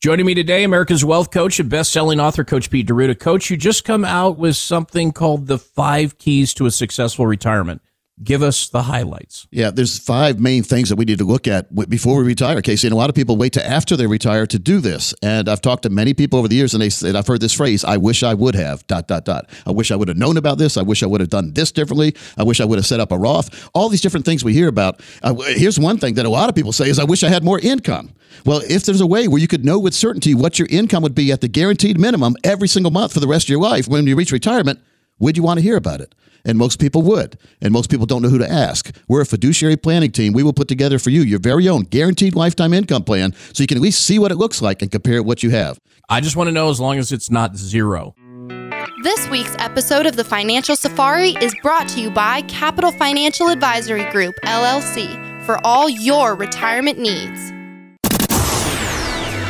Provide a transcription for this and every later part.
Joining me today, America's Wealth Coach and best-selling author, Coach Pete D'Arruda. Coach, you just come out with something called the Five Keys to a Successful Retirement. Give us the highlights. Yeah, there's five main things that we need to look at before we retire, Casey. And a lot of people wait to after they retire to do this. And I've talked to many people over the years, and they said I've heard this phrase: "I wish I would have." Dot dot dot. I wish I would have known about this. I wish I would have done this differently. I wish I would have set up a Roth. All these different things we hear about. Uh, here's one thing that a lot of people say: "Is I wish I had more income." Well, if there's a way where you could know with certainty what your income would be at the guaranteed minimum every single month for the rest of your life when you reach retirement, would you want to hear about it? And most people would. And most people don't know who to ask. We're a fiduciary planning team. We will put together for you your very own guaranteed lifetime income plan so you can at least see what it looks like and compare it what you have. I just want to know as long as it's not zero. This week's episode of the Financial Safari is brought to you by Capital Financial Advisory Group, LLC, for all your retirement needs.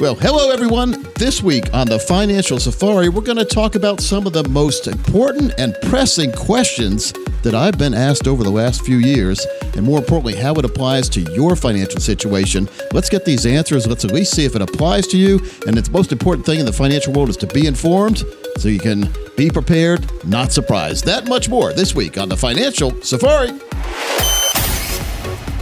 Well, hello everyone. This week on the Financial Safari, we're going to talk about some of the most important and pressing questions that I've been asked over the last few years, and more importantly, how it applies to your financial situation. Let's get these answers. Let's at least see if it applies to you. And the most important thing in the financial world is to be informed so you can be prepared, not surprised. That much more this week on the Financial Safari.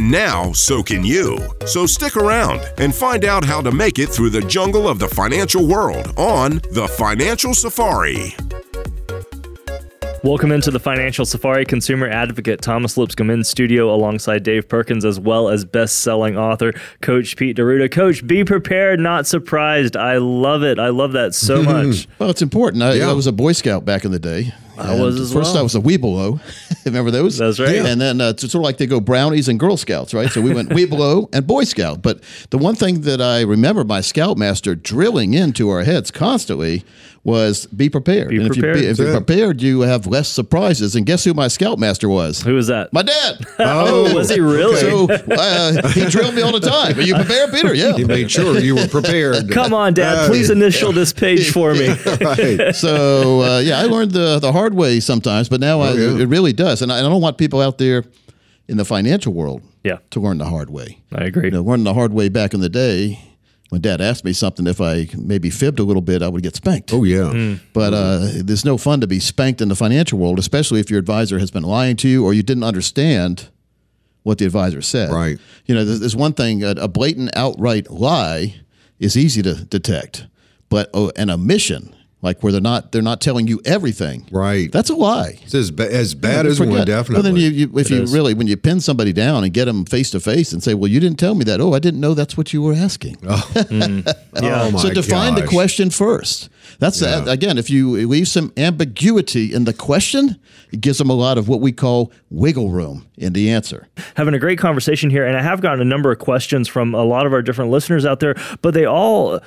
now so can you. So stick around and find out how to make it through the jungle of the financial world on The Financial Safari. Welcome into the Financial Safari. Consumer advocate Thomas Lipscomb in studio alongside Dave Perkins, as well as best-selling author Coach Pete D'Arruda. Coach, be prepared, not surprised. I love it. I love that so much. well, it's important. I, yeah. I was a Boy Scout back in the day. I was as first well. I was a Webelo. Remember those? That's right. Yeah. And then uh, it's sort of like they go brownies and Girl Scouts, right? So we went Webelo and Boy Scout. But the one thing that I remember my Scoutmaster drilling into our heads constantly was be prepared. Be and prepared. if, you, if you're prepared, you have less surprises. And guess who my Scoutmaster was? Who was that? My dad. Oh, was he really? So uh, he drilled me all the time. Are you prepared, Peter? Yeah. He made sure you were prepared. Come on, Dad. Please initial this page for me. right. So uh, yeah, I learned the the hard way sometimes, but now I, Oh, yeah. it really does. And I, I don't want people out there in the financial world Yeah. to learn the hard way. I agree. You know, learning the hard way back in the day, when Dad asked me something, if I maybe fibbed a little bit, I would get spanked. Oh yeah. But uh, there's no fun to be spanked in the financial world, especially if your advisor has been lying to you or you didn't understand what the advisor said. Right. You know, there's, there's one thing: a, a blatant, outright lie is easy to detect, but oh, an omission, like where they're not they're not telling you everything, Right. That's a lie. It's as, ba- as bad as one, definitely. Well, then you, you if It you is. really when you pin somebody down and get them face to face and say, "Well, you didn't tell me that." Oh, I didn't know that's what you were asking. oh, mm. oh my so define the question first. That's Yeah. the, again, if you leave some ambiguity in the question, it gives them a lot of what we call wiggle room in the answer. having a great conversation here, and I have gotten a number of questions from a lot of our different listeners out there, but they all.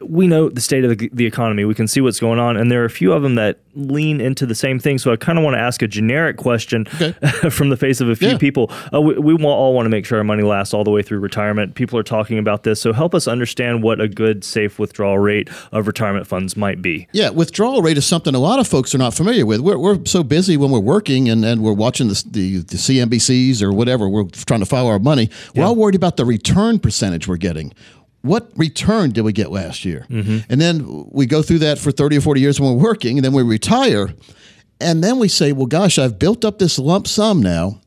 We know the state of the, the economy. We can see what's going on, and there are a few of them that lean into the same thing. So I kind of want to ask a generic question from the face of a few Yeah. people. Uh, we we all want to make sure our money lasts all the way through retirement. People are talking about this, so help us understand what a good, safe withdrawal rate of retirement funds might be. Yeah, withdrawal rate is something a lot of folks are not familiar with. We're, we're so busy when we're working and, and we're watching the, the, the CNBCs or whatever. We're trying to follow our money. We're all worried about the return percentage we're getting. What return did we get last year? Mm-hmm. And then we go through that for 30 or 40 years when we're working, and then we retire. And then we say, well, gosh, I've built up this lump sum now.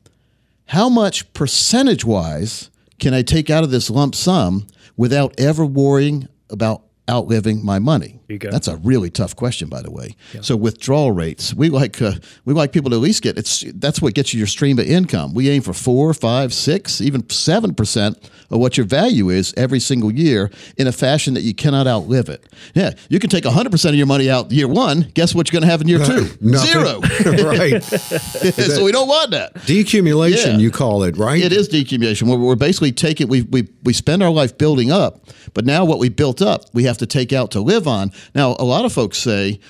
How much percentage wise can I take out of this lump sum without ever worrying about outliving my money? That's a really tough question, by the way. So withdrawal rates, we like uh, we like people to at least get it's that's what gets you your stream of income. We aim for four, five, six, even seven percent of what your value is every single year in a fashion that you cannot outlive it. Yeah, you can take hundred percent of your money out year one. Guess what you're going to have in year two? Zero. right. so we don't want that. Decumulation, Yeah. you call it, right? It is decumulation. We're, we're basically taking we we we spend our life building up, but now what we built up, we have to take out to live on. Now, a lot of folks say.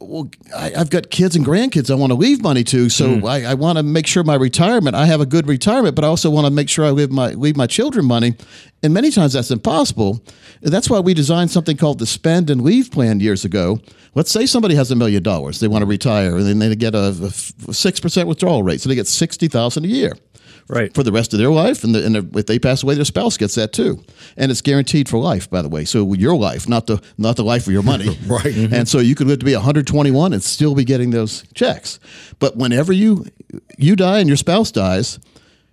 Well, I, I've got kids and grandkids I want to leave money to, so hmm. I, I want to make sure my retirement. I have a good retirement, but I also want to make sure I leave my leave my children money. And many times that's impossible. That's why we designed something called the spend and leave plan years ago. Let's say somebody has a million dollars, they want to retire, and then they get a six percent withdrawal rate, so they get sixty thousand a year Right. for the rest of their life, and, the, and if they pass away, their spouse gets that too, and it's guaranteed for life, by the way. So your life, not the not the life of your money, Right. Mm-hmm. And so you could live to be 121 and still be getting those checks. But whenever you you die and your spouse dies,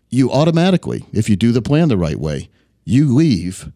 you automatically, if you do the plan the right way, you leave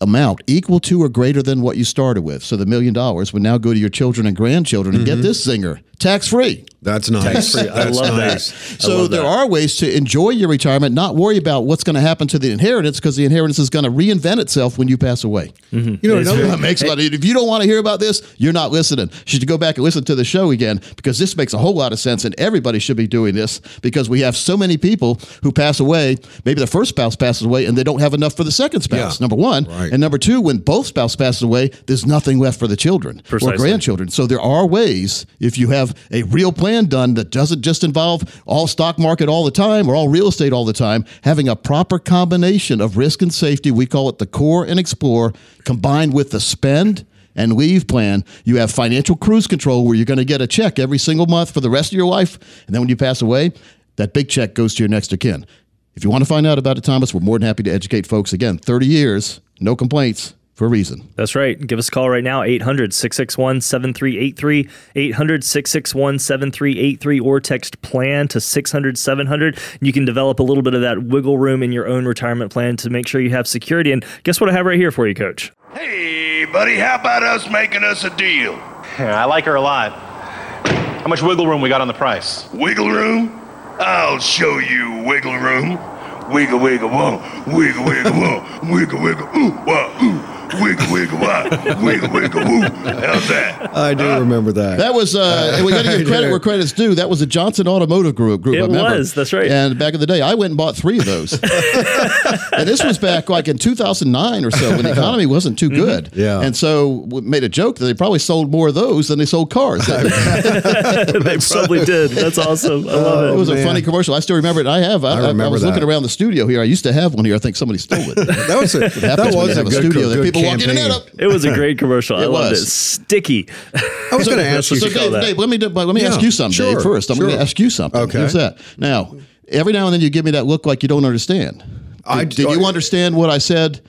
amount equal to or greater than what you started with. So the million dollars would now go to your children and grandchildren and get mm-hmm. this zinger tax free. That's nice. I love that. nice. I So love there that. are ways to enjoy your retirement, not worry about what's going to happen to the inheritance because the inheritance is going to reinvent itself when you pass away. Mm-hmm. You know, another, That makes a lot of, if you don't want to hear about this, you're not listening. You should go back and listen to the show again because this makes a whole lot of sense and everybody should be doing this because we have so many people who pass away. Maybe the first spouse passes away and they don't have enough for the second spouse. Yeah. Number one. Right. And number two, when both spouses pass away, there's nothing left for the children or grandchildren. So there are ways if you have a real plan done that doesn't just involve all stock market all the time or all real estate all the time, having a proper combination of risk and safety, we call it the core and explore, combined with the spend and leave plan, you have financial cruise control where you're going to get a check every single month for the rest of your life. And then when you pass away, that big check goes to your next of kin. If you want to find out about it, Thomas, we're more than happy to educate folks. Again, 30 years, no complaints for a reason. That's right. Give us a call right now, 800 661 7383, 800 661 7383, or text plan to 600 700. You can develop a little bit of that wiggle room in your own retirement plan to make sure you have security. And guess what I have right here for you, coach? Hey, buddy, how about us making us a deal? Yeah, I like her a lot. How much wiggle room we got on the price? Wiggle room? I'll show you wiggle room. Wiggle, wiggle, whoa. Wiggle, wiggle, whoa. Wiggle, wiggle, ooh, wah, ooh. Wiggle, wiggle, wah. Wiggle, wiggle, ooh. How's that? I do remember that. That was, uh, and we got to give credit where credit's due. That was a Johnson Automotive Group. group It I was, that's right. And back in the day, I went and bought three of those. and this was back like in 2009 or so when the economy wasn't too mm-hmm. good. Yeah. And so we made a joke that they probably sold more of those than they sold cars. they probably did. That's awesome. I love it it. was a oh, funny commercial. I still remember it. I have. I, I, I remember was looking around the studio here. I used to have one here. I think somebody stole it. that was a, that happens was a have a good, studio that good people walk in and campaign. out. It was a great commercial. I loved was. it. Sticky. I was going to ask you. what So you call Dave, that. Dave, let me do- let me Yeah, ask you something, sure, Dave. First, I'm going to ask you something. Okay. Here's that. Now, every now and then you give me that look like you don't understand. I- did, you understand what I said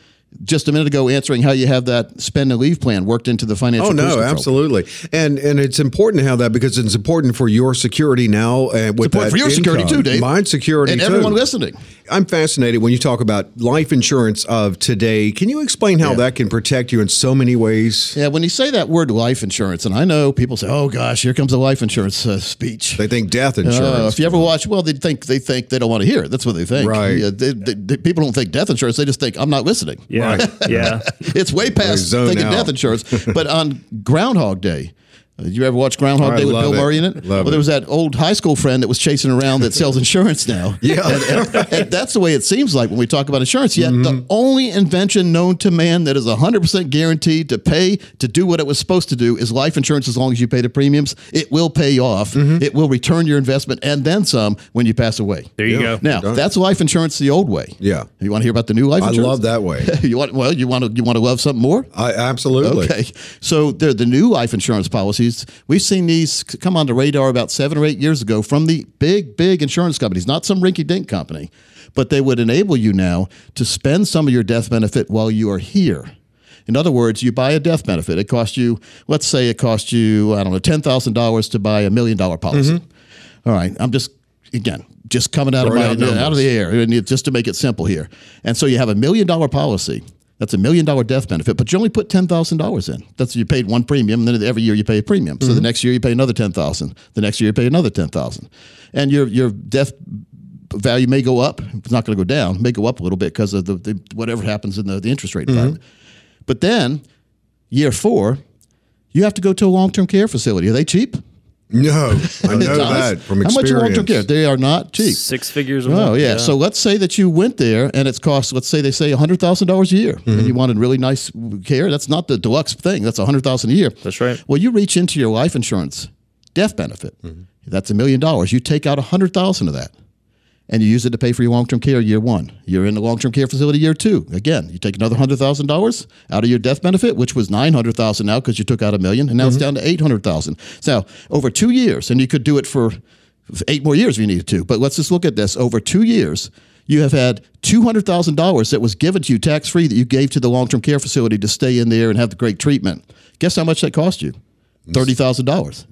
just a minute ago, answering how you have that spend and leave plan worked into the financial? Oh no, absolutely, and and it's important to have that because it's important for your security now. And with It's important that for your security income. too, Dave. Mine security and too. everyone listening. I'm fascinated when you talk about life insurance of today. Can you explain how Yeah. that can protect you in so many ways? Yeah, when you say that word life insurance, and I know people say, "Oh gosh, here comes a life insurance uh, speech." They think death Uh, insurance. if you ever watch, well, they think they think they don't want to hear it. That's what they think. Right. Yeah, they, they- they- people don't think death insurance. They just think I'm not listening. Yeah. Yeah. it's way past thinking out. death insurance. but on Groundhog Day, uh, did you ever watch Groundhog I Day with Bill it. Murray in it? Love well, it. there was that old high school friend that was chasing around that sells insurance now. Yeah. And, and- and that's the way it seems like when we talk about insurance. Yet Mm-hmm. the only invention known to man that is 100% guaranteed to pay to do what it was supposed to do is life insurance as long as you pay the premiums. It will pay off. Mm-hmm. It will return your investment and then some when you pass away. There you Yeah. go. Now, that's life insurance the old way. Yeah. You want to hear about the new life I insurance? love that way. you want well, you want to you want to love something more? I absolutely. Okay, so the the new life insurance policies we've seen these come on the radar about seven or eight years ago from the big big insurance companies, not some rinky dink company, but they would enable you now to spend some of your death benefit while you are here. In other words, you buy a death benefit. It costs you, let's say, it costs you I don't know ten thousand dollars to buy a million dollar policy. Mm-hmm. All right, I'm just again just coming out Throwing of out my numbers. out of the air just to make it simple here. And so you have a million dollar policy. That's a million dollar death benefit, but you only put ten thousand dollars in. That's you paid one premium, and then every year you pay a premium. So the mm-hmm. next year you pay another ten thousand. The next year you pay another ten thousand, and your your death value may go up. It's not going to go down. It may go up a little bit because of the, the whatever happens in the, the interest rate mm-hmm. environment. But then year four, you have to go to a long term care facility. Are they cheap? No, I know Thomas, that from How much experience. are long term care? They are not cheap. Six figures. Or Oh more. yeah. So let's say that you went there and it's cost. Let's say they say hundred thousand dollars a year, Mm-hmm. and you wanted really nice care. That's not the deluxe thing. That's a hundred thousand a year. That's right. Well, you reach into your life insurance death benefit. Mm-hmm. That's a million dollars. You take out a hundred thousand of that, and you use it to pay for your long term care year one. You're in the long term care facility year two. Again, you take another hundred thousand dollars out of your death benefit, which was nine hundred thousand now because you took out a million, and now Mm-hmm. it's down to eight hundred thousand. So over two years, and you could do it for eight more years if you needed to. But let's just look at this over two years. You have had two hundred thousand dollars that was given to you tax free that you gave to the long term care facility to stay in there and have the great treatment. Guess how much that cost you? Thirty thousand dollars.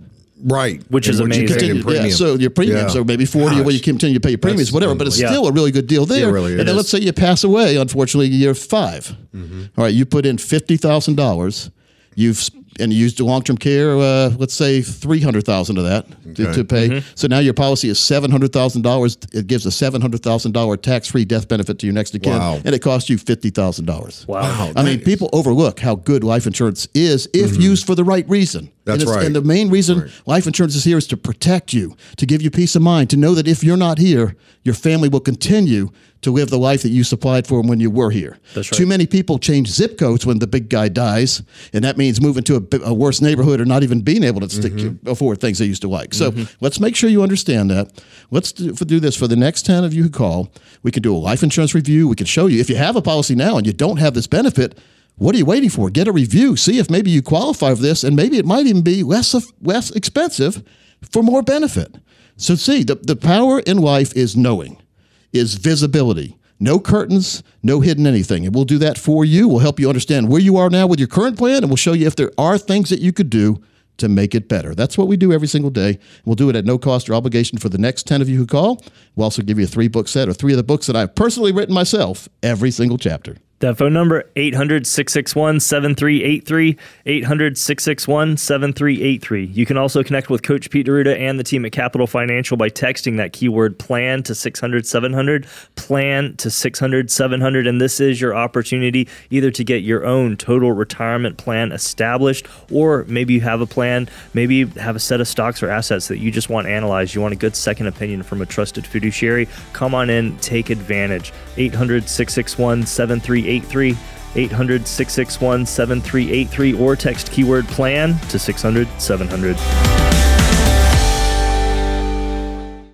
Right? Which And is what you amazing. paid Yeah, so your premiums Yeah. are maybe forty, or Gosh. well, you continue to pay your premiums, That's whatever. But it's unbelievable. still a really good deal there. really and then is. let's say you pass away, unfortunately, year 5 mm-hmm. All right, you put in fifty thousand dollars. You've s- and you used the long term care. Uh, let's say three hundred thousand of that to, Okay. to pay. So now your policy is seven hundred thousand dollars. It gives a seven hundred thousand dollar tax free death benefit to your next of kin, Wow. and it costs you fifty thousand dollars. Wow. I mean, people overlook how good life insurance is if used for the right reason. That's and right. And the main reason life insurance is here is to protect you, to give you peace of mind, to know that if you're not here, your family will continue to live the life that you supplied for them when you were here. That's right. Too many people change zip codes when the big guy dies, and that means moving to a, a worse neighborhood or not even being able to stick Mm-hmm. afford things they used to like. So let's make sure you understand that. Let's do, do this for the next 10 of you who call. We can do a life insurance review. We can show you if you have a policy now and you don't have this benefit, what are you waiting for? Get a review. See if maybe you qualify for this, and maybe it might even be less of, less expensive for more benefit. So see, the, the power in life is knowing, is visibility. No curtains, no hidden anything. And we'll do that for you. We'll help you understand where you are now with your current plan, and we'll show you if there are things that you could do to make it better. That's what we do every single day. We'll do it at no cost or obligation for the next 10 of you who call. We'll also give you a three book set or three of the books that I've personally written myself, every single chapter. That phone number, 800 661 7383. 800 661 7383. You can also connect with Coach Pete D'Arruda and the team at Capital Financial by texting that keyword plan to 600 700. Plan to 600 700. And this is your opportunity either to get your own total retirement plan established, or maybe you have a plan, maybe you have a set of stocks or assets that you just want analyzed. You want a good second opinion from a trusted fiduciary. Come on in, take advantage. 800 661 7383. 800 661 7383 or text keyword plan to 600 700.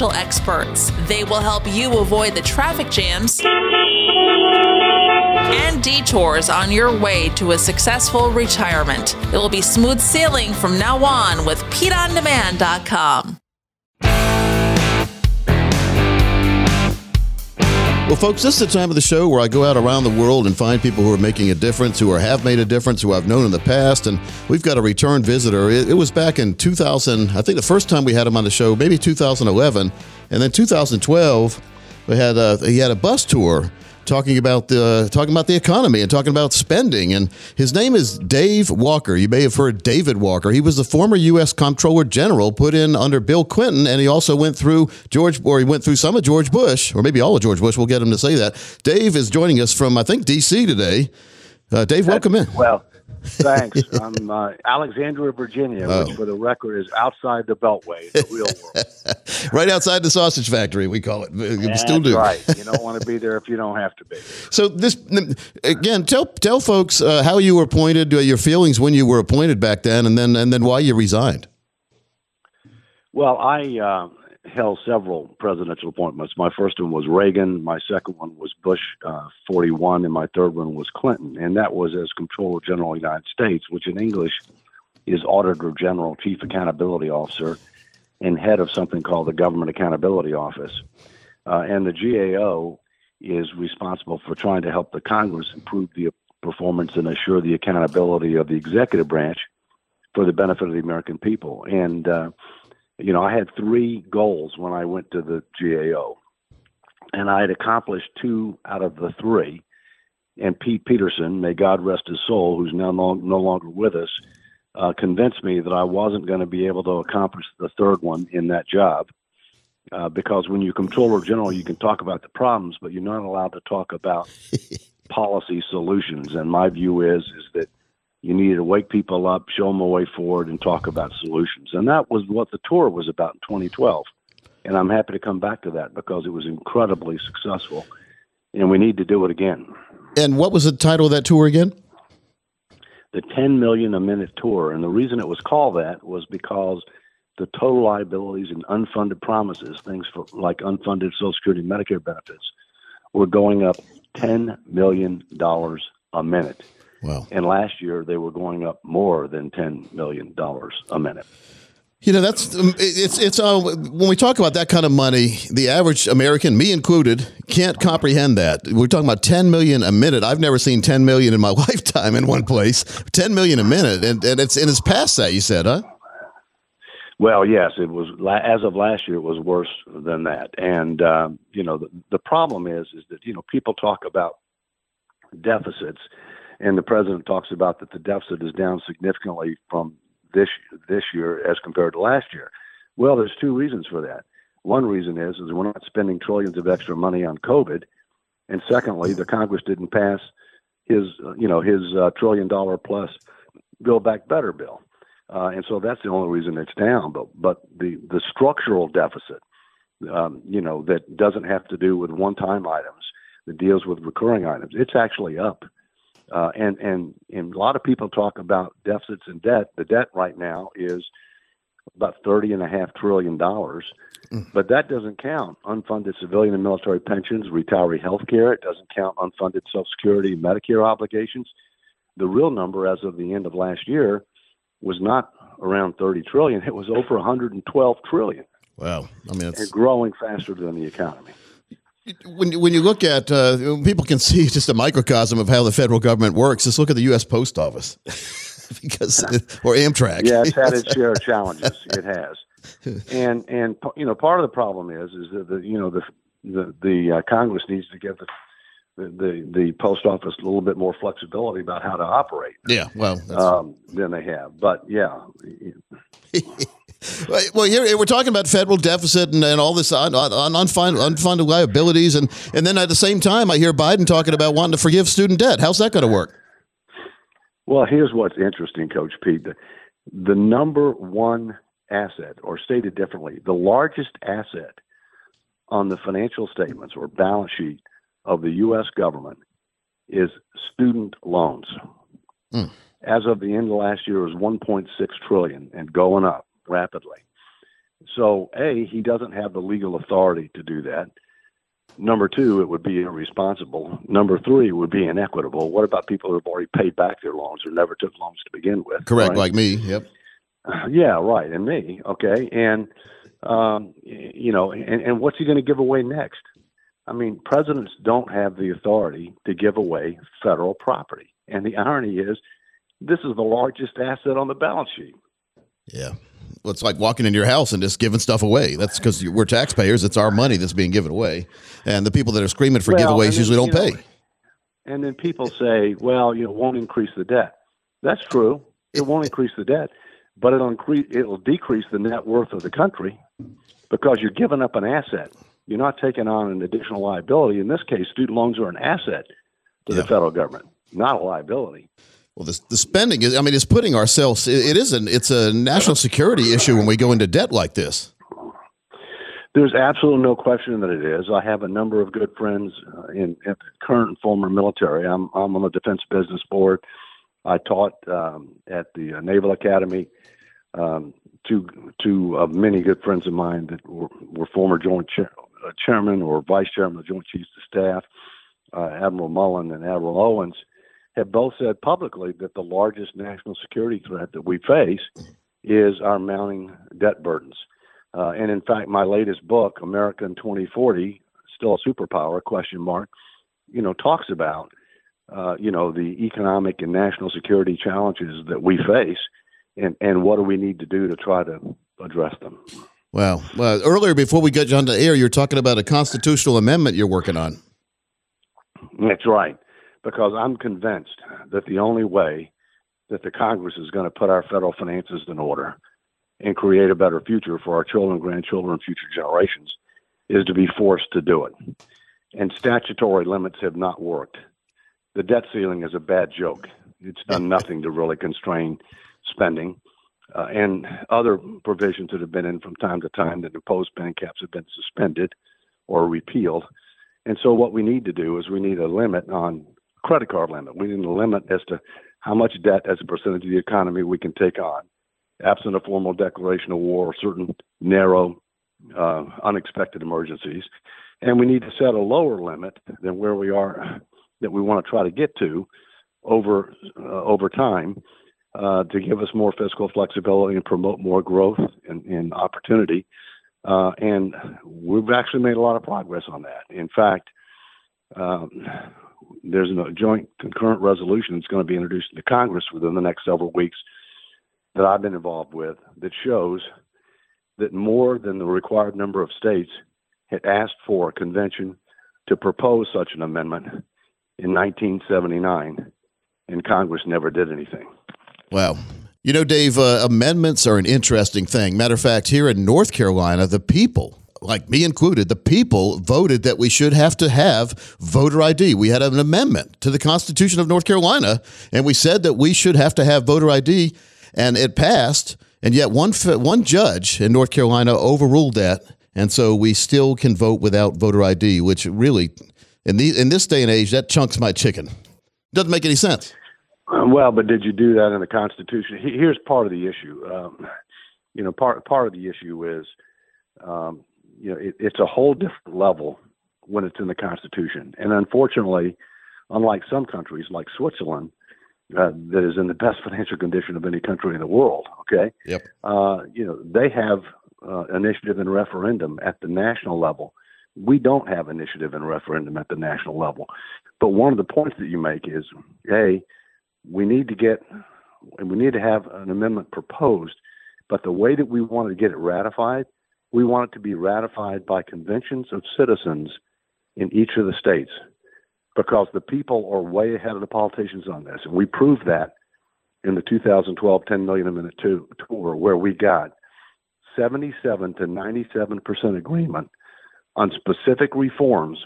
experts. They will help you avoid the traffic jams and detours on your way to a successful retirement. It will be smooth sailing from now on with PeteOnDemand.com. Well, folks, this is the time of the show where I go out around the world and find people who are making a difference, who are, have made a difference, who I've known in the past. And we've got a return visitor. It, it was back in 2000, I think the first time we had him on the show, maybe 2011. And then 2012, we had a, he had a bus tour talking about the talking about the economy and talking about spending. And his name is Dave Walker. You may have heard David Walker. He was the former U.S. Comptroller General put in under Bill Clinton, and he also went through George, or he went through some of George Bush, or maybe all of George Bush. We'll get him to say that. Dave is joining us from I think D.C. today. Uh, Dave, welcome in. Well, thanks. I'm uh, Alexandria, Virginia, Oh. which for the record is outside the Beltway, the real world. right outside the sausage factory, we call it. We That's still do. right. You don't want to be there if you don't have to be. So this again, tell tell folks uh, how you were appointed, uh, your feelings when you were appointed back then, and then and then why you resigned. Well, I uh, held several presidential appointments. My first one was Reagan. My second one was Bush uh, 41, and my third one was Clinton. And that was as Comptroller General of the United States, which in English is Auditor General, Chief Accountability Officer, and head of something called the Government Accountability Office. Uh, and the GAO is responsible for trying to help the Congress improve the performance and assure the accountability of the executive branch for the benefit of the American people. And uh, you know, I had three goals when I went to the GAO, and I had accomplished two out of the three. And Pete Peterson, may God rest his soul, who's now no, no longer with us, uh, convinced me that I wasn't going to be able to accomplish the third one in that job. Uh, because when you're comptroller general, you can talk about the problems, but you're not allowed to talk about policy solutions. And my view is is that you needed to wake people up, show them a way forward, and talk about solutions. And that was what the tour was about in 2012. And I'm happy to come back to that because it was incredibly successful, and we need to do it again. And what was the title of that tour again? The 10 million a minute tour. And the reason it was called that was because the total liabilities and unfunded promises, things for, like unfunded Social Security and Medicare benefits, were going up $10 million a minute. Wow. And last year they were going up more than $10 million a minute. You know, that's um, it's it's uh, when we talk about that kind of money, the average American, me included, can't comprehend that. We're talking about 10 million a minute. I've never seen 10 million in my lifetime in one place. 10 million a minute, and, and it's and it's past that. You said, huh? Well, yes, it was. As of last year, it was worse than that. And um, you know, the, the problem is, is that you know people talk about deficits, and the president talks about that the deficit is down significantly from this this year as compared to last year. Well, there's two reasons for that. One reason is is we're not spending trillions of extra money on COVID, and secondly, the Congress didn't pass his you know his uh, trillion dollar plus Build Back Better bill, uh, and so that's the only reason it's down. But but the the structural deficit, um, you know, that doesn't have to do with one time items, that deals with recurring items, it's actually up. Uh, and, and and a lot of people talk about deficits and debt. The debt right now is about thirty and a half trillion dollars, but that doesn't count unfunded civilian and military pensions, retiree health care. It doesn't count unfunded Social Security, Medicare obligations. The real number as of the end of last year was not around thirty trillion. It was over one hundred and twelve trillion. Wow, I mean, it's and growing faster than the economy. When when you look at uh, people can see just a microcosm of how the federal government works. Just look at the U.S. Post Office, because or Amtrak. Yeah, it's had its share of challenges. It has, and and you know part of the problem is is that the you know the the the uh, Congress needs to give the, the the the post office a little bit more flexibility about how to operate. Yeah, well, that's- um, than they have. But yeah, Well, here we're talking about federal deficit and, and all this un, un, unfunded, unfunded liabilities, and and then at the same time, I hear Biden talking about wanting to forgive student debt. How's that going to work? Well, here's what's interesting, Coach Pete. The, the number one asset, or stated differently, the largest asset on the financial statements or balance sheet of the U.S. government is student loans. Hmm. As of the end of last year, it was 1.6 trillion and going up rapidly. So, a he doesn't have the legal authority to do that. Number two, it would be irresponsible. Number three, it would be inequitable. What about people who have already paid back their loans or never took loans to begin with? Correct, right? like me. Yep. Yeah, right. And me. Okay. And, um, you know, and, and what's he going to give away next? I mean, presidents don't have the authority to give away federal property. And the irony is, this is the largest asset on the balance sheet. Yeah. It's like walking into your house and just giving stuff away. That's because we're taxpayers. It's our money that's being given away, and the people that are screaming for Well, giveaways then, usually don't know, pay. And then people say, well, you know, it won't increase the debt. That's true. It won't increase the debt, but it'll increase, it'll decrease the net worth of the country because you're giving up an asset. You're not taking on an additional liability. In this case, student loans are an asset to the federal government, not a liability. Well, the, the spending is. I mean, it's putting ourselves. It, it is an. It's a national security issue when we go into debt like this. There's absolutely no question that it is. I have a number of good friends uh, in, in current and former military. I'm I'm on the Defense Business Board. I taught um, at the uh, Naval Academy. um, two two uh, many good friends of mine that were, were former Joint chair, uh, Chairman or Vice Chairman of Joint Chiefs of Staff, uh, Admiral Mullen and Admiral Owens, have both said publicly that the largest national security threat that we face is our mounting debt burdens. Uh, and in fact, my latest book, America in 2040, still a superpower? Question mark. You know, talks about uh, you know the economic and national security challenges that we face, and and what do we need to do to try to address them. Well, well, earlier before we got you on the air, you're talking about a constitutional amendment you're working on. That's right, because I'm convinced that the only way that the Congress is going to put our federal finances in order and create a better future for our children, grandchildren, and future generations is to be forced to do it. And statutory limits have not worked. The debt ceiling is a bad joke. It's done nothing to really constrain spending. Uh, and other provisions that have been in from time to time that impose spending caps have been suspended or repealed. And so, what we need to do is we need a limit on credit card limit. We need a limit as to how much debt as a percentage of the economy we can take on, absent a formal declaration of war or certain narrow, uh, unexpected emergencies. And we need to set a lower limit than where we are that we want to try to get to over uh, over time uh, to give us more fiscal flexibility and promote more growth and, and opportunity. Uh, and we've actually made a lot of progress on that. In fact, um, there's a joint concurrent resolution that's going to be introduced to Congress within the next several weeks that I've been involved with that shows that more than the required number of states had asked for a convention to propose such an amendment in 1979, and Congress never did anything. Wow. You know, Dave, uh, amendments are an interesting thing. Matter of fact, here in North Carolina, the people, like me included, the people voted that we should have to have voter ID. We had an amendment to the Constitution of North Carolina, and we said that we should have to have voter ID, and it passed. And yet, one one judge in North Carolina overruled that, and so we still can vote without voter ID. Which really, in the in this day and age, that chunks my chicken. Doesn't make any sense. Well, but did you do that in the Constitution? Here's part of the issue. Um, you know, part part of the issue is, um, you know, it, it's a whole different level when it's in the Constitution, and unfortunately, unlike some countries like Switzerland, uh, that is in the best financial condition of any country in the world. Okay. Yep. Uh, you know, they have uh, initiative and referendum at the national level. We don't have initiative and referendum at the national level. But one of the points that you make is, hey, we need to get and we need to have an amendment proposed, but the way that we want to get it ratified, we want it to be ratified by conventions of citizens in each of the states because the people are way ahead of the politicians on this. And we proved that in the 2012 10 million a minute tour, where we got 77 to 97% agreement on specific reforms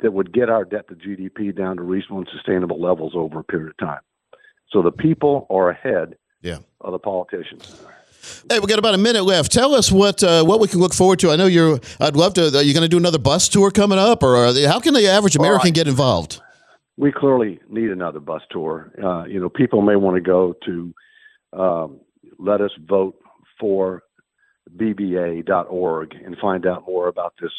that would get our debt to GDP down to reasonable and sustainable levels over a period of time. So the people are ahead yeah. of the politicians. Hey, we got about a minute left. Tell us what uh, what we can look forward to. I know you're. I'd love to. Are you going to do another bus tour coming up, or they, how can the average American right. get involved? We clearly need another bus tour. Uh, you know, people may want to go to um, let us vote for BBA.org and find out more about this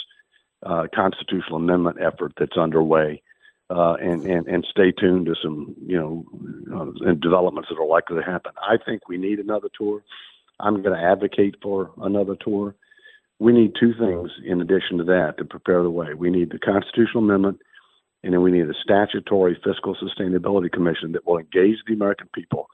uh, constitutional amendment effort that's underway. Uh, and, and and stay tuned to some you know uh, developments that are likely to happen. I think we need another tour. I'm going to advocate for another tour. We need two things in addition to that to prepare the way. We need the constitutional amendment, and then we need a statutory fiscal sustainability commission that will engage the American people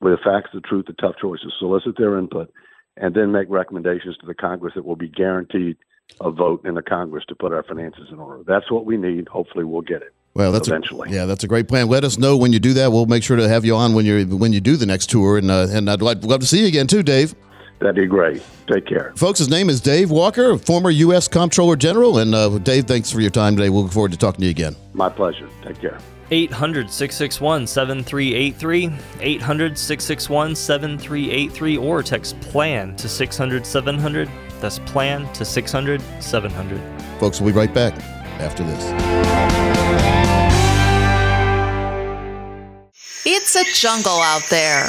with the facts, the truth, the tough choices, solicit their input, and then make recommendations to the Congress that will be guaranteed a vote in the Congress to put our finances in order. That's what we need. Hopefully, we'll get it. Well, that's eventually. A, yeah, that's a great plan. Let us know when you do that. We'll make sure to have you on when you when you do the next tour, and uh, and I'd like, love to see you again too, Dave. That'd be great. Take care, folks. His name is Dave Walker, former U.S. Comptroller General, and uh, Dave, thanks for your time today. We'll look forward to talking to you again. My pleasure. Take care. 800 661 7383, 800 661 7383, or text PLAN to 600 700. That's PLAN to 600 700. Folks, we'll be right back after this. It's a jungle out there.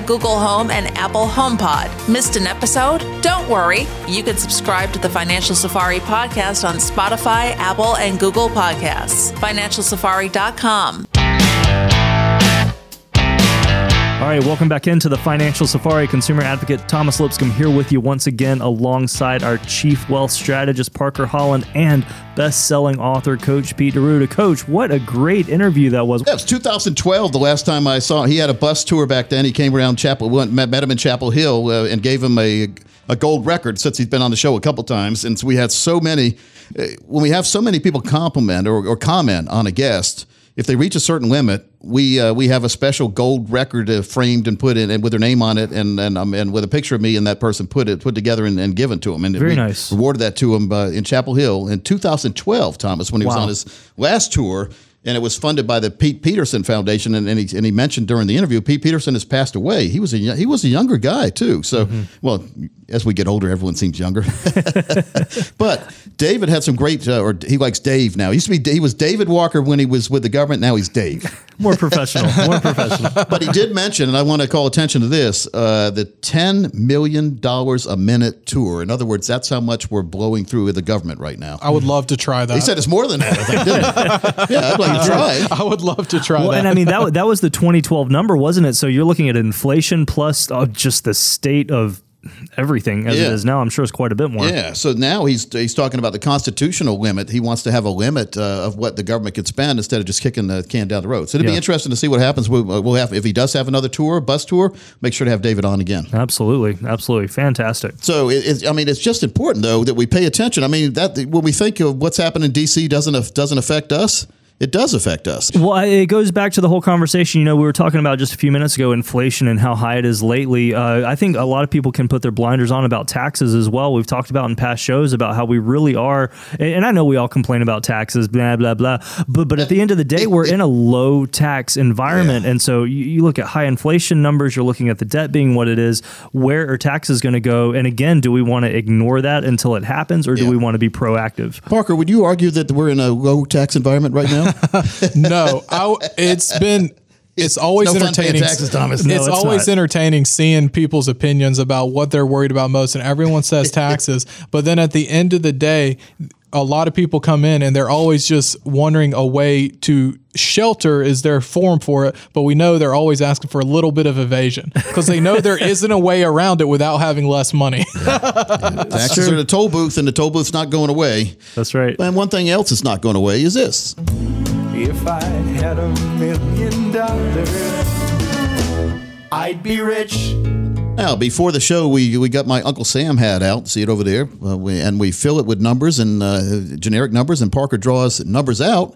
Google Home, and Apple HomePod. Missed an episode? Don't worry. You can subscribe to the Financial Safari podcast on Spotify, Apple, and Google Podcasts. FinancialSafari.com. All right, welcome back into the Financial Safari. Consumer advocate Thomas Lipscomb here with you once again, alongside our chief wealth strategist Parker Holland and best-selling author Coach Pete D'Arruda. Coach, what a great interview that was! Yeah, it was 2012. The last time I saw, he had a bus tour back then. He came around Chapel, went, met, him in Chapel Hill, uh, and gave him a a gold record since he's been on the show a couple times. So we had so many. Uh, when we have so many people compliment or, or comment on a guest if they reach a certain limit, we uh, we have a special gold record uh, framed and put in and with their name on it and and um, and with a picture of me and that person put it put together and, and given to him and Very we nice. rewarded that to him uh, in Chapel Hill in 2012. Thomas when he was on his last tour. And it was funded by the Pete Peterson Foundation, and, and, he, and he mentioned during the interview, Pete Peterson has passed away. He was a he was a younger guy too. So, well, as we get older, everyone seems younger. but David had some great, uh, or he likes Dave now. He used to be he was David Walker when he was with the government. Now he's Dave. More professional, more professional. but he did mention, and I want to call attention to this: uh, the ten million dollars a minute tour. In other words, that's how much we're blowing through with the government right now. I would love to try that. He said it's more than that. I think, didn't he? yeah, I'd like to try. I would love to try Well, that. and I mean that that was the 2012 number, wasn't it? So you're looking at inflation plus uh, just the state of everything as Yeah. it is now. I'm sure it's quite a bit more. Yeah, so now he's he's talking about the constitutional limit. He wants to have a limit uh, of what the government could spend instead of just kicking the can down the road. So it'd be interesting to see what happens. We'll, we'll have if he does have another tour, bus tour. Make sure to have David on again. Absolutely, absolutely, fantastic. So it, it, I mean, it's just important though that we pay attention. I mean, that when we think of what's happened in D.C. doesn't doesn't affect us. It does affect us. Well, it goes back to the whole conversation. You know, we were talking about just a few minutes ago inflation and how high it is lately. Uh, I think a lot of people can put their blinders on about taxes as well. We've talked about in past shows about how we really are, and I know we all complain about taxes, blah blah blah. But but at the end of the day, we're in a low tax environment, and so you, you look at high inflation numbers. You're looking at the debt being what it is. Where are taxes going to go? And again, do we want to ignore that until it happens, or do we want to be proactive? Parker, would you argue that we're in a low tax environment right now? no, I, it's been. It's always no entertaining. taxes, Thomas. No, it's, it's, always entertaining seeing people's opinions about what they're worried about most, and everyone says taxes. but then at the end of the day, a lot of people come in and they're always just wondering a way to shelter is their form for it. But we know they're always asking for a little bit of evasion because they know there isn't a way around it without having less money. Taxes are the toll booth, and the toll booth's not going away. That's right. And one thing else that's not going away is this. If I had a million dollars, I'd be rich. Now, before the show, we we got my Uncle Sam hat out. See it over there, uh, we, and we fill it with numbers and uh, generic numbers. And Parker draws numbers out,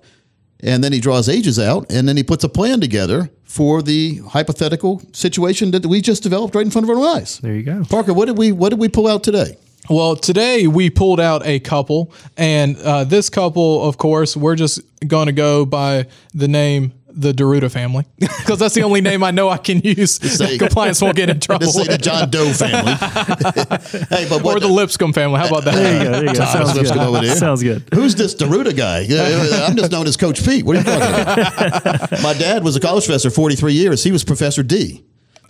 and then he draws ages out, and then he puts a plan together for the hypothetical situation that we just developed right in front of our eyes. There you go, Parker. What did we what did we pull out today? Well, today we pulled out a couple, and uh, this couple, of course, we're just going to go by the name the D'Arruda family because that's the only name I know I can use. say- Compliance won't get in trouble. Just say the. John Doe family. hey, but what or the Lipscomb family. How about that? There you go. There you go. Thomas Sounds Lipscomb good. over there. Sounds good. Who's this D'Arruda guy? I'm just known as Coach Pete. What are you talking about? My dad was a college professor 43 years. He was Professor D.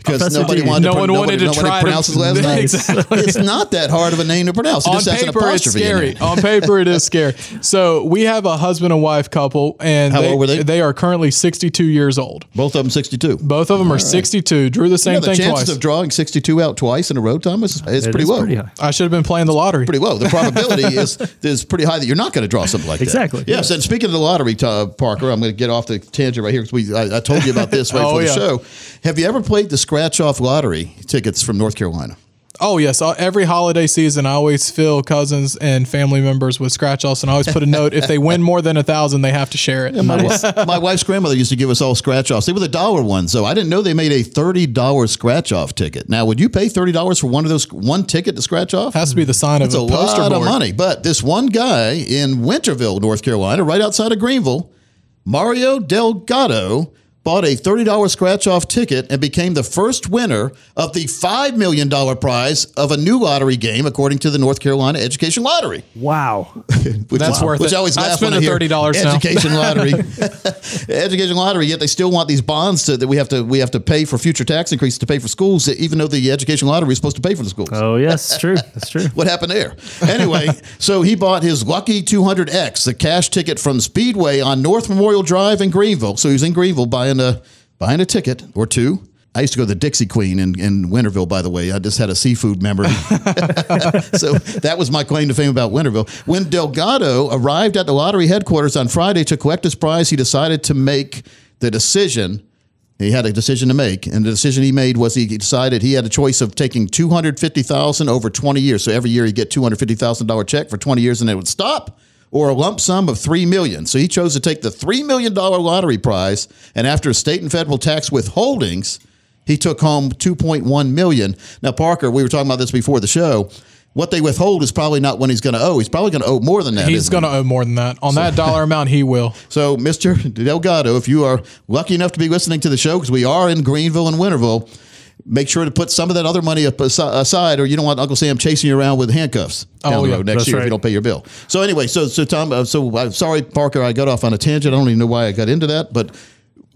Because nobody D. wanted No to, one nobody, wanted to nobody try to- pronounce his last name. Exactly. It's not that hard of a name to pronounce. It On just has an paper, it's scary. On paper, it is scary. So we have a husband and wife couple, and How they, old were they? They are currently 62 years old. Both of them 62. Both of them are 62. Drew the You same know, the thing chances twice. of drawing 62 out twice in a row, Thomas, is It pretty is low. pretty high. I should have been playing the lottery. Pretty low. The probability is is pretty high that you're not going to draw something like Exactly. that. Exactly. Yes. And speaking of the lottery, uh, Parker, I'm going to get off the tangent right here because we I, I told you about this right Oh, before the yeah. show. Have you ever played the scratch off lottery tickets from North Carolina? Oh yes, uh, every holiday season I always fill cousins and family members with scratch offs, and I always put a note: if they win more than a thousand, they have to share it. My, wi- my wife's grandmother used to give us all scratch offs. They were the dollar ones, so I didn't know they made a thirty dollars scratch off ticket. Now, would you pay thirty dollars for one of those one ticket to scratch off? Has to be the sign That's of a a poster lot of money. But this one guy in Winterville, North Carolina, right outside of Greenville, Mario Delgado bought a $30 scratch off ticket and became the first winner of the $5 million prize of a new lottery game, according to the North Carolina Education Lottery. Wow. Which That's worth which it. I always I'd laugh spend when I hear $30 now. Education lottery, education lottery. Yet they still want these bonds to, that we have to we have to pay for future tax increases to pay for schools, even though the education lottery is supposed to pay for the schools. Oh yes, it's true. That's true. What happened there? Anyway, so he bought his Lucky 200X, the cash ticket from Speedway on North Memorial Drive in Greenville. So he was in Greenville buying a buying a ticket or two. I used to go to the Dixie Queen in, in Winterville, by the way. I just had a seafood memory. so that was my claim to fame about Winterville. When Delgado arrived at the lottery headquarters on Friday to collect his prize, he decided to make the decision he had a decision to make, and the decision he made was he decided he had a choice of taking two hundred fifty thousand over twenty years. So every year he'd get two hundred fifty thousand dollar check for twenty years, and it would stop, or a lump sum of three million. So he chose to take the three million dollar lottery prize, and after state and federal tax withholdings, he took home two point one million. Now, Parker, we were talking about this before the show. What they withhold is probably not what he's going to owe. He's probably going to owe more than that. He's going to owe more than that. On that dollar amount, he will. So, Mr. Delgado, if you are lucky enough to be listening to the show, because we are in Greenville and Winterville, make sure to put some of that other money aside, or you don't want Uncle Sam chasing you around with handcuffs down Oh, the yeah, next year if you don't pay your bill. So, anyway, so so Tom, uh, so uh, sorry, Parker, I got off on a tangent. I don't even know why I got into that, but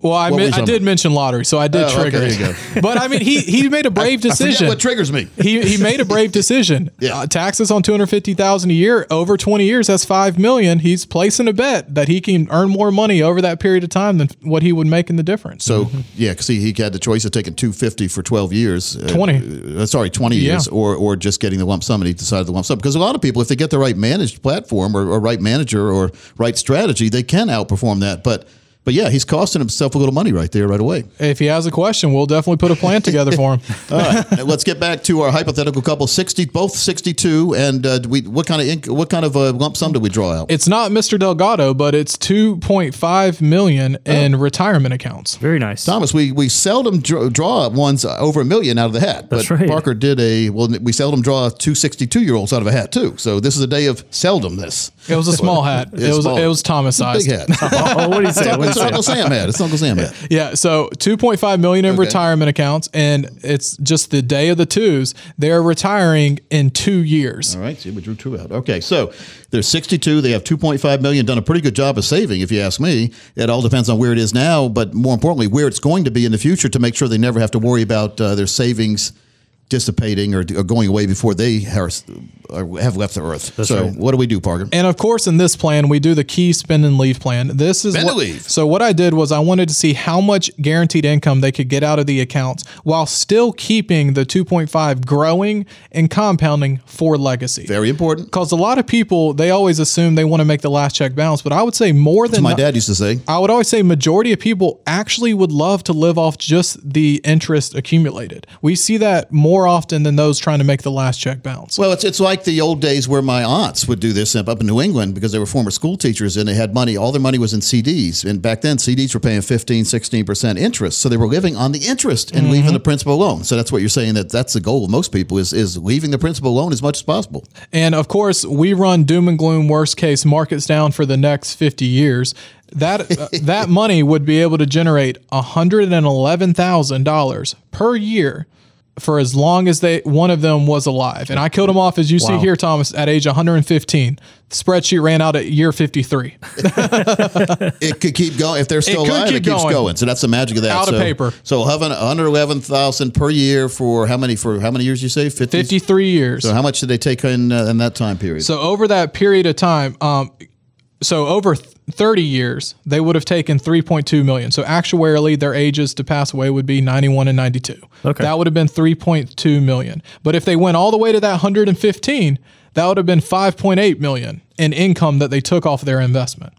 Well, I, mi- I did mention lottery, so I did Oh, okay, trigger there it. you but I mean, he he made a brave decision. what triggers me. he he made a brave decision. Yeah. Uh, taxes on two hundred fifty thousand a year over twenty years. That's five million. He's placing a bet that he can earn more money over that period of time than what he would make in the difference. So yeah, because he, he had the choice of taking two fifty for twelve years, uh, 20. uh, sorry, twenty Yeah. years, or or just getting the lump sum, and he decided the lump sum. Because a lot of people, if they get the right managed platform or, or right manager or right strategy, they can outperform that. But but yeah, he's costing himself a little money right there, right away. if he has a question, we'll definitely put a plan together for him. All right, let's get back to our hypothetical couple, sixty, both sixty-two, and uh, we what kind of inc- what kind of uh, lump sum do we draw out? It's not Mr. Delgado, but it's two point five million in retirement accounts. Very nice. Thomas, we we seldom draw, draw ones over a million out of the hat. That's but right. Parker did a well. We seldom draw two 62 year olds out of a hat too. So this is a day of seldomness. It was a small hat. It's It was small. it was Thomas sized. Big hat. oh, what do you say? Uncle Sam hat. It's Uncle Sam hat. Yeah, so 2.5 million in Okay. retirement accounts and it's just the day of the twos. They're retiring in 2 years. All right. See, we drew two out. Okay, so they're 62. They have 2.5 million. Done a pretty good job of saving, if you ask me. It all depends on where it is now, but more importantly, where it's going to be in the future to make sure they never have to worry about uh, their savings dissipating or, or going away before they are, or have left the earth. so right. what do we do, Parker? And of course, in this plan, we do the key spend and leave plan. This is what, leave. so. What I did was I wanted to see how much guaranteed income they could get out of the accounts while still keeping the 2.5 growing and compounding for legacy. Very important. Because a lot of people they always assume they want to make the last check bounce, but I would say more than My not- dad used to say. I would always say majority of people actually would love to live off just the interest accumulated. We see that more often than those trying to make the last check bounce. Well, it's it's like the old days where my aunts would do this up in New England because they were former school teachers and they had money. All their money was in CDs. And back then, CDs were paying 15, 16% interest. So they were living on the interest and leaving the principal alone. So that's what you're saying that that's the goal of most people is, is leaving the principal alone as much as possible. And of course, we run doom and gloom worst case markets down for the next 50 years. That uh, that money would be able to generate $111,000 per year for as long as they one of them was alive. And I killed him off as you see here Thomas at age 115. The spreadsheet ran out at year 53. It could keep going. If they're still could alive, keep it keeps going. going. So that's the magic of that. Out of so, paper. So having 111,000 per year for how many for how many years you say? 50? 53 years. So how much did they take in uh, in that time period? So over that period of time, um, so over th- 30 years, they would have taken 3.2 million. So actuarially, their ages to pass away would be 91 and 92. Okay. That would have been 3.2 million. But if they went all the way to that 115, that would have been 5.8 million in income that they took off their investment.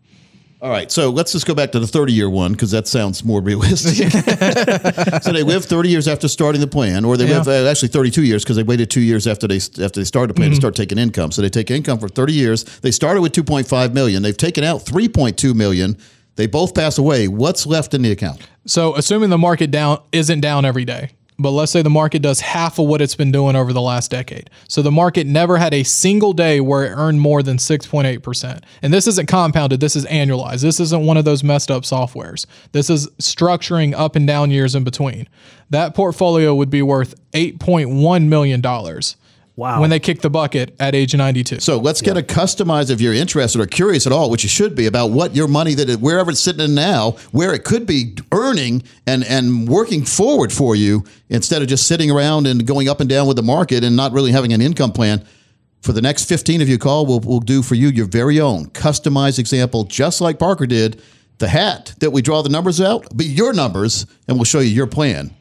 All right, so let's just go back to the 30 year one because that sounds more realistic. so they live 30 years after starting the plan, or they Yeah. live uh, actually 32 years because they waited two years after they after they started the plan Mhm. to start taking income. So they take income for 30 years. They started with 2.5 million. They've taken out 3.2 million. They both pass away. What's left in the account? So assuming the market down isn't down every day, but let's say the market does half of what it's been doing over the last decade. So the market never had a single day where it earned more than 6.8%. And this isn't compounded, this is annualized. This isn't one of those messed up softwares. This is structuring up and down years in between. That portfolio would be worth $8.1 million. Wow. When they kick the bucket at age 92. So let's get a customized if you're interested or curious at all, which you should be about what your money that it, wherever it's sitting in now, where it could be earning and and working forward for you instead of just sitting around and going up and down with the market and not really having an income plan. For the next 15 of you call, we'll, we'll do for you your very own customized example, just like Parker did. The hat that we draw the numbers out, be your numbers, and we'll show you your plan.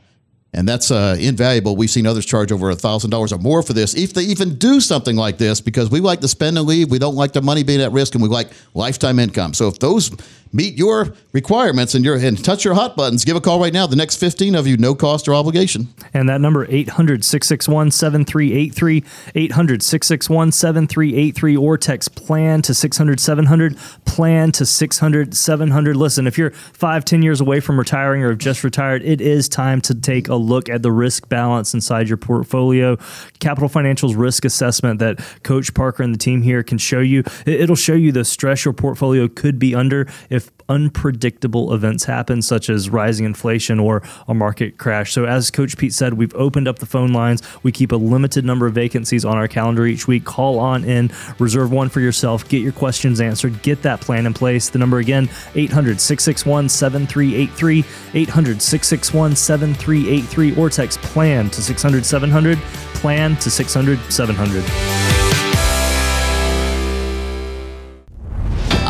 And that's uh, invaluable. We've seen others charge over $1,000 or more for this, if they even do something like this, because we like to spend and leave. We don't like the money being at risk, and we like lifetime income. So if those meet your requirements and, your and touch your hot buttons, give a call right now. The next 15 of you, no cost or obligation. And that number 800-661-7383, 800-661-7383 or text plan to 600-700, plan to 600-700. Listen, if you're five, ten years away from retiring or have just retired, it is time to take a look at the risk balance inside your portfolio. Capital Financial's risk assessment that Coach Parker and the team here can show you, it- it'll show you the stress your portfolio could be under if unpredictable events happen, such as rising inflation or a market crash. So, as Coach Pete said, we've opened up the phone lines. We keep a limited number of vacancies on our calendar each week. Call on in, reserve one for yourself, get your questions answered, get that plan in place. The number again, 800 661 7383, 800 661 7383, or text plan to 600 700, plan to 600 700.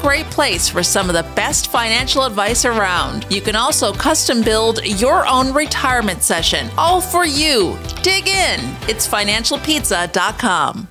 great place for some of the best financial advice around. You can also custom build your own retirement session, all for you. Dig in. It's financialpizza.com.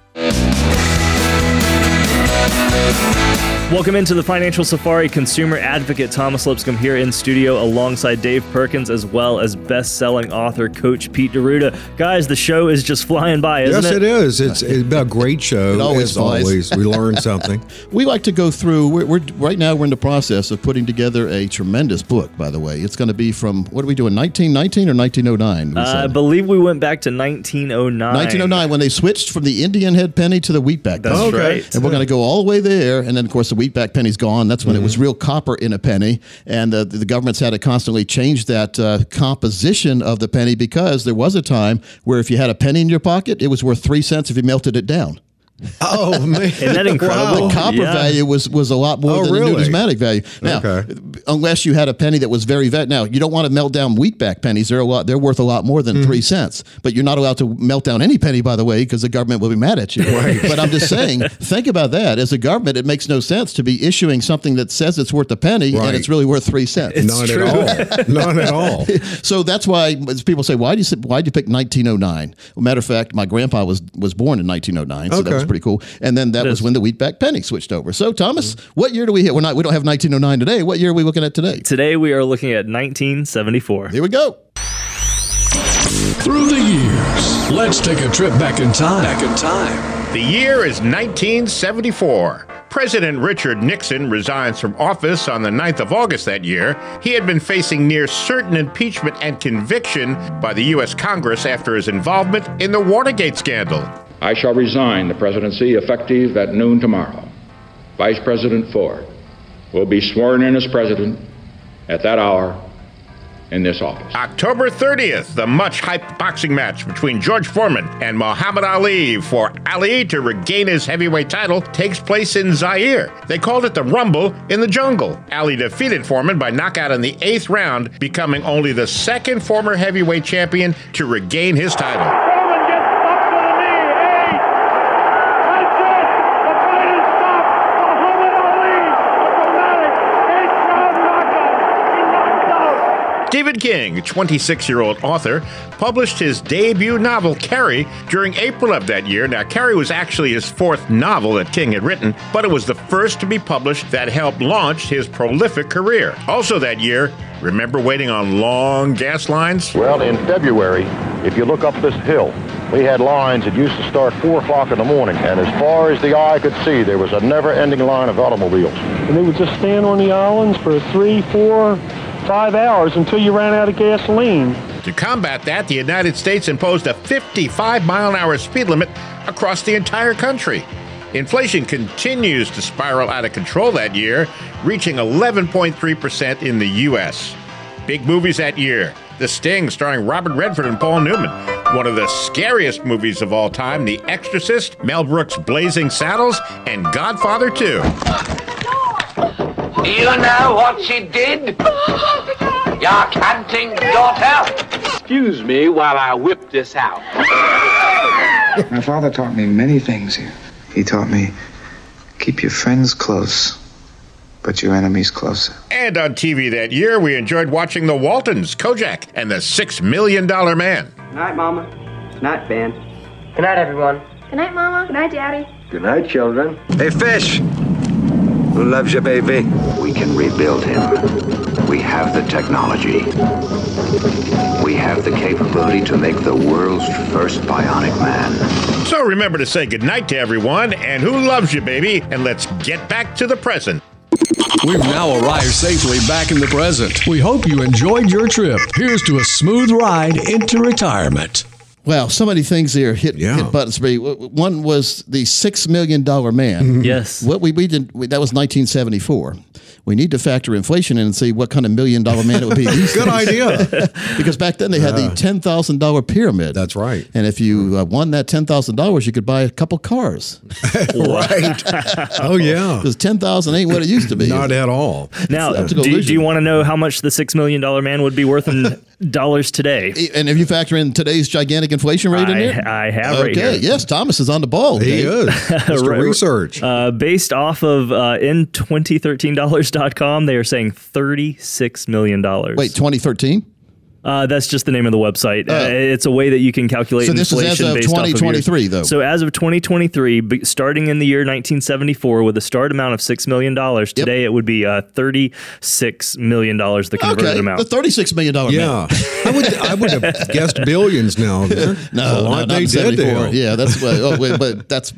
Welcome into the Financial Safari. Consumer advocate Thomas Lipscomb here in studio alongside Dave Perkins, as well as best-selling author Coach Pete D'Arruda. Guys, the show is just flying by, isn't yes, it? it is. It's, it's a great show. It always as flies. always. We learn something. We like to go through. We're, we're right now. We're in the process of putting together a tremendous book. By the way, it's going to be from what are we doing? 1919 or 1909? Uh, I believe we went back to 1909. 1909 when they switched from the Indian head penny to the wheatback That's penny. right. And we're going to go all the way there. And then, of course, the wheatback penny's gone. That's when it was real copper in a penny. And uh, the government's had to constantly change that uh, composition of the penny because there was a time where if you had a penny in your pocket, it was worth three cents if you melted it down. Oh man, Isn't that incredible? The copper Yeah. value was was a lot more Oh, than the really? numismatic value. Now, Okay. unless you had a penny that was very vet. Now, you don't want to melt down wheatback pennies. They're a lot. They're worth a lot more than Mm-hmm. three cents. But you're not allowed to melt down any penny, by the way, because the government will be mad at you. But I'm just saying, think about that. As a government, it makes no sense to be issuing something that says it's worth a penny Right. and it's really worth three cents. Not at all. Not at all. So that's why as people say, why do you why do you pick 1909? Well, matter of fact, my grandpa was was born in 1909, so that Okay. Was pretty cool. And then that It was is. when the wheatback penny switched over. So Thomas, what year do we hit? We're not we don't have 1909 today. What year are we looking at today? Today we are looking at 1974. Here we go. Through the years, let's take a trip back in time. Back in time. The year is 1974. President Richard Nixon resigns from office on the 9th of August that year. He had been facing near certain impeachment and conviction by the U.S. Congress after his involvement in the Watergate scandal. I shall resign the presidency effective at noon tomorrow. Vice President Ford will be sworn in as president at that hour in this office. October 30th, the much hyped boxing match between George Foreman and Muhammad Ali for Ali to regain his heavyweight title takes place in Zaire. They called it the Rumble in the Jungle. Ali defeated Foreman by knockout in the eighth round, becoming only the second former heavyweight champion to regain his title. Stephen King, 26 year old author, published his debut novel, Carrie, during April of that year. Now, Carrie was actually his fourth novel that King had written, but it was the first to be published that helped launch his prolific career. Also that year, remember waiting on long gas lines? Well, in February, if you look up this hill, we had lines that used to start 4 o'clock in the morning, and as far as the eye could see, there was a never-ending line of automobiles. And they would just stand on the islands for three, four, five hours until you ran out of gasoline. To combat that, the United States imposed a 55 mile an hour speed limit across the entire country. Inflation continues to spiral out of control that year, reaching 11.3% in the U.S. Big movies that year The Sting, starring Robert Redford and Paul Newman. One of the scariest movies of all time, The Exorcist, Mel Brooks' Blazing Saddles, and Godfather 2. You know what she did? Your canting daughter? Excuse me while I whip this out. My father taught me many things here. He taught me keep your friends close, but your enemies closer. And on TV that year, we enjoyed watching The Waltons, Kojak, and the Six Million Dollar Man. Good night, Mama. Good night, Ben. Good night, everyone. Good night, Mama. Good night, Daddy. Good night, children. Hey, Fish. Who loves you, baby? We can rebuild him. We have the technology. We have the capability to make the world's first bionic man. So remember to say goodnight to everyone, and who loves you, baby, and let's get back to the present. We've now arrived safely back in the present. We hope you enjoyed your trip. Here's to a smooth ride into retirement. Well, so many things here hit, hit buttons for me. One was the six million dollar man. Yes. What we, we did we, that was 1974. We need to factor inflation in and see what kind of million dollar man it would be. these Good idea. because back then they had Yeah. the ten thousand dollar pyramid. That's right. And if you uh, won that ten thousand dollars, you could buy a couple cars. right. Oh yeah. Because ten thousand ain't what it used to be. Not at all. Now, do, do you want to know how much the $6 million man would be worth in dollars today? And if you factor in today's gigantic inflation rate in I- there, I have right here. Yes, Thomas is on the ball. He Dave. is. Mr. Right. Research. Uh, based off of uh, in2013dollars.com, they are saying $36 million. Wait, 2013. Uh, that's just the name of the website. Oh. Uh, it's a way that you can calculate So this is inflation as of based off of years. 2023 though. So as of 2023, be- starting in the year 1974 with a start amount of $6 million, today it would be uh, $36 million, the converted Okay, amount. the thirty-six million dollar Yeah, I would I would have guessed billions now. There's a No, no, lot not they in did 74. there. Yeah, that's what. Oh, wait, but that's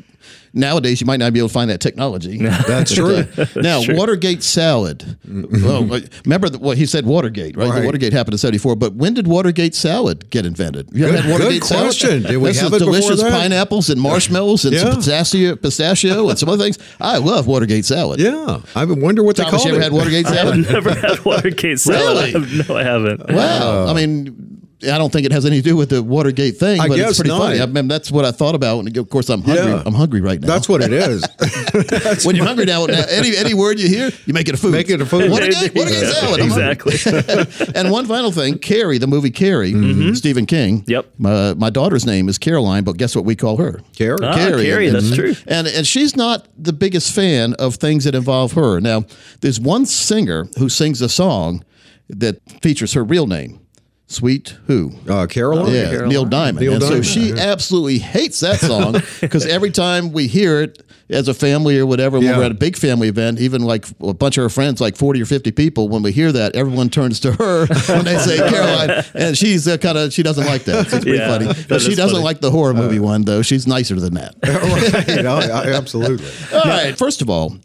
nowadays you might not be able to find that technology. That's uh, true. now, true. Watergate salad. Mm-hmm. Oh, uh, wait, remember the, what he said? Watergate, right? The Watergate happened in '74. But when did Watergate salad get invented? You ever Good- had Watergate good question. salad? Did we this have is it before delicious that? pineapples and marshmallows and some pistachio, pistachio and some other things. I love Watergate salad. Yeah, I wonder what they Thomas, called you ever it. had Watergate salad? I've never had Watergate salad. Really? no, I haven't. Wow. I mean, I don't think it has anything to do with the Watergate thing, I but guess it's pretty not. funny. I mean, that's what I thought about. And of course, I'm hungry. Yeah. I'm hungry right now. That's what it is. when you're hungry now, now, any any word you hear, you make it a food. Make it a food. Watergate, Watergate salad. I'm hungry. Exactly. and one final thing, Carrie, the movie Carrie, Mm-hmm. Stephen King. Yep. My, my daughter's name is Caroline, but guess what we call her? Carrie. Ah, Carrie, and, that's true. And and she's not the biggest fan of things that involve her. Now, there's one singer who sings a song that features her real name. Sweet who? Uh, Caroline. Yeah, Neil Diamond. Neil and Diamond, so she absolutely hates that song because every time we hear it as a family or whatever, when Yeah. we're at a big family event, even like a bunch of her friends, like 40 or 50 people, when we hear that, everyone turns to her when they say Caroline. And she's uh, kind of, she doesn't like that. So it's pretty Yeah, funny. But she doesn't funny. like the horror movie one, though. She's nicer than that. right. I- I- absolutely. All right. First of all,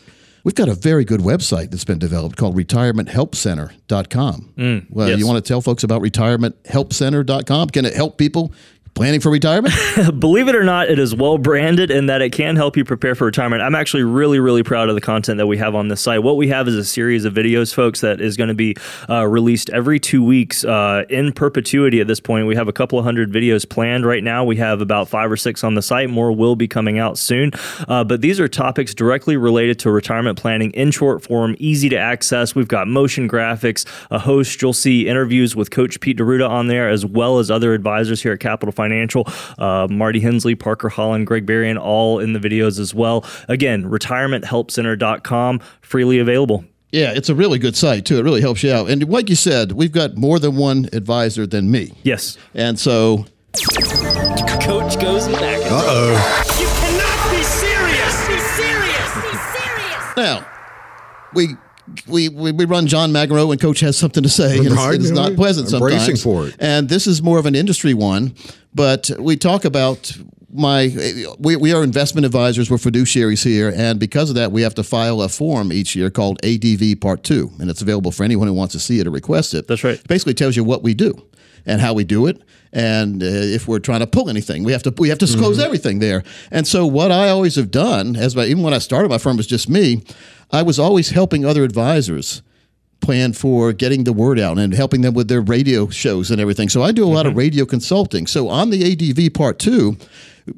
we've got a very good website that's been developed called retirementhelpcenter.com. Mm, well, yes. you want to tell folks about retirementhelpcenter.com? Can it help people planning for retirement? Believe it or not, it is well branded in that it can help you prepare for retirement. I'm actually really, really proud of the content that we have on this site. What we have is a series of videos, folks, that is going to be uh, released every two weeks uh, in perpetuity at this point. We have a couple of hundred videos planned right now. We have about five or six on the site. More will be coming out soon. Uh, but these are topics directly related to retirement planning in short form, easy to access. We've got motion graphics, a host. You'll see interviews with Coach Pete D'Arruda on there, as well as other advisors here at Capital Financial, uh, Marty Hensley, Parker Holland, Greg Berrien, all in the videos as well. Again, retirementhelpcenter.com, freely available. Yeah, it's a really good site too. It really helps you out. And like you said, we've got more than one advisor than me. Yes. And so Coach goes back. Uh oh. You cannot be serious! Be serious! Be serious! Now, we we, we, we run John McEnroe and Coach has something to say. And it's, it is not pleasant I'm bracing sometimes. for it. And this is more of an industry one, but we talk about my we, we are investment advisors. We're fiduciaries here. And because of that we have to file a form each year called adv part 2 and it's available for anyone who wants to see it or request it. That's right. It basically tells you what we do and how we do it. And uh, if we're trying to pull anything we have to we have to disclose everything there. And so what i always have done as my, even when i started my firm was just me i was always helping other advisors plan for getting the word out and helping them with their radio shows and everything. So I do a lot of mm-hmm. radio consulting. So on the ADV part two,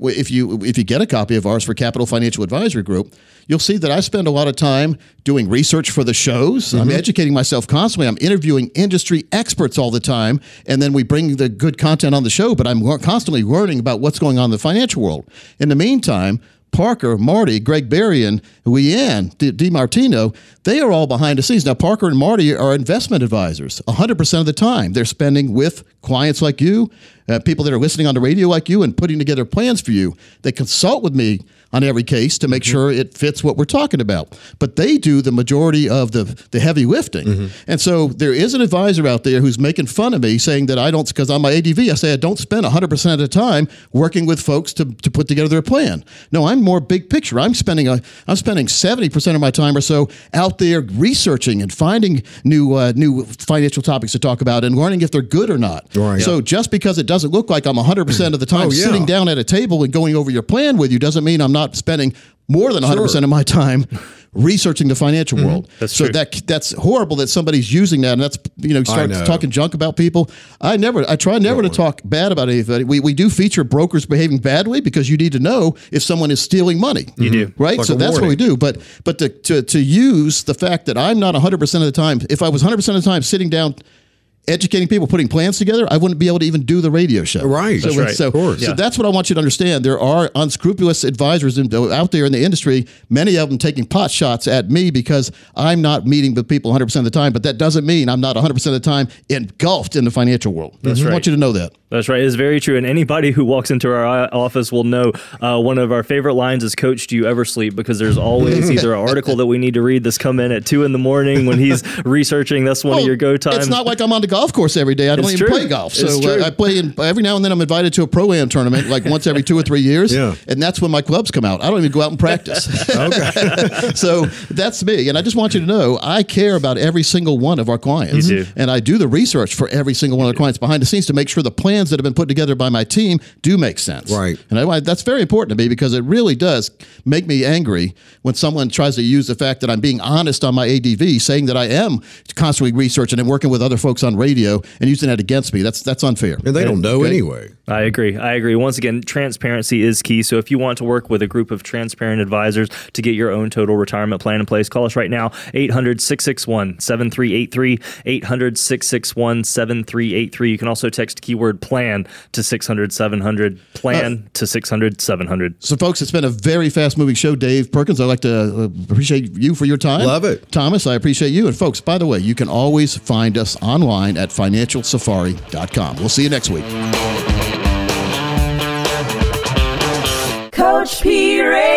if you if you get a copy of ours for Capital Financial Advisory Group, you'll see that I spend a lot of time doing research for the shows. I'm mm-hmm. educating myself constantly. I'm interviewing industry experts all the time, and then we bring the good content on the show. But I'm constantly learning about what's going on in the financial world. In the meantime. Parker, Marty, Greg Berrien, Leanne, D- DiMartino, they are all behind the scenes. Now, Parker and Marty are investment advisors 100% of the time. They're spending with clients like you, uh, people that are listening on the radio like you, and putting together plans for you. They consult with me on every case to make sure it fits what we're talking about. But they do the majority of the, the heavy lifting. And so there is an advisor out there who's making fun of me saying that I don't, because on my ADV, I say I don't spend 100% of the time working with folks to, to put together their plan. No, I'm more big picture. I'm spending a, I'm spending 70% of my time or so out there researching and finding new uh, new financial topics to talk about and learning if they're good or not. Right. So just because it doesn't look like I'm 100% of the time Oh, yeah. sitting down at a table and going over your plan with you doesn't mean I'm not spending more than 100% of my time researching the financial Mm-hmm. world. That's so true. that that's horrible that somebody's using that and that's you know start talking junk about people. I never I try never to talk bad about anybody. We we do feature brokers behaving badly because you need to know if someone is stealing money. You do. Right? Like so that's what we do. But but to, to to use the fact that I'm not 100% of the time if I was 100% of the time sitting down educating people, putting plans together, I wouldn't be able to even do the radio show. Right. So, That's right. so, Of course. so Yeah. that's what I want you to understand. There are unscrupulous advisors in, out there in the industry, many of them taking pot shots at me because I'm not meeting with people 100% of the time, but that doesn't mean I'm not 100% of the time engulfed in the financial world. That's I right. want you to know that. That's right. It's very true. And anybody who walks into our office will know uh, one of our favorite lines is Coach, do you ever sleep? Because there's always either an article that we need to read that's come in at two in the morning when he's researching. That's one Oh, of your go times. It's not like I'm on the golf course every day. I don't It's even true. play golf. So uh, I play in, every now and then. I'm invited to a pro am tournament, like once every two or three years. Yeah. and that's when my clubs come out. I don't even go out and practice. okay, so that's me, and I just want you to know I care about every single one of our clients. And I do the research for every single one of our clients behind the scenes to make sure the plans that have been put together by my team do make sense. Right. and I, that's very important to me because it really does make me angry when someone tries to use the fact that I'm being honest on my ADV, saying that I am constantly researching and working with other folks on radio and using that against me. That's that's unfair. And they don't know Okay. anyway. I agree. I agree. Once again, transparency is key. So if you want to work with a group of transparent advisors to get your own total retirement plan in place, call us right now 800 661 7383. 800 661 7383. You can also text keyword plan to 600 700. Plan to 600 700. So, folks, it's been a very fast moving show. Dave Perkins, I'd like to uh, appreciate you for your time. Love it. Thomas, I appreciate you. And, folks, by the way, you can always find us online at financialsafari.com. We'll see you next week. Coach P Radio.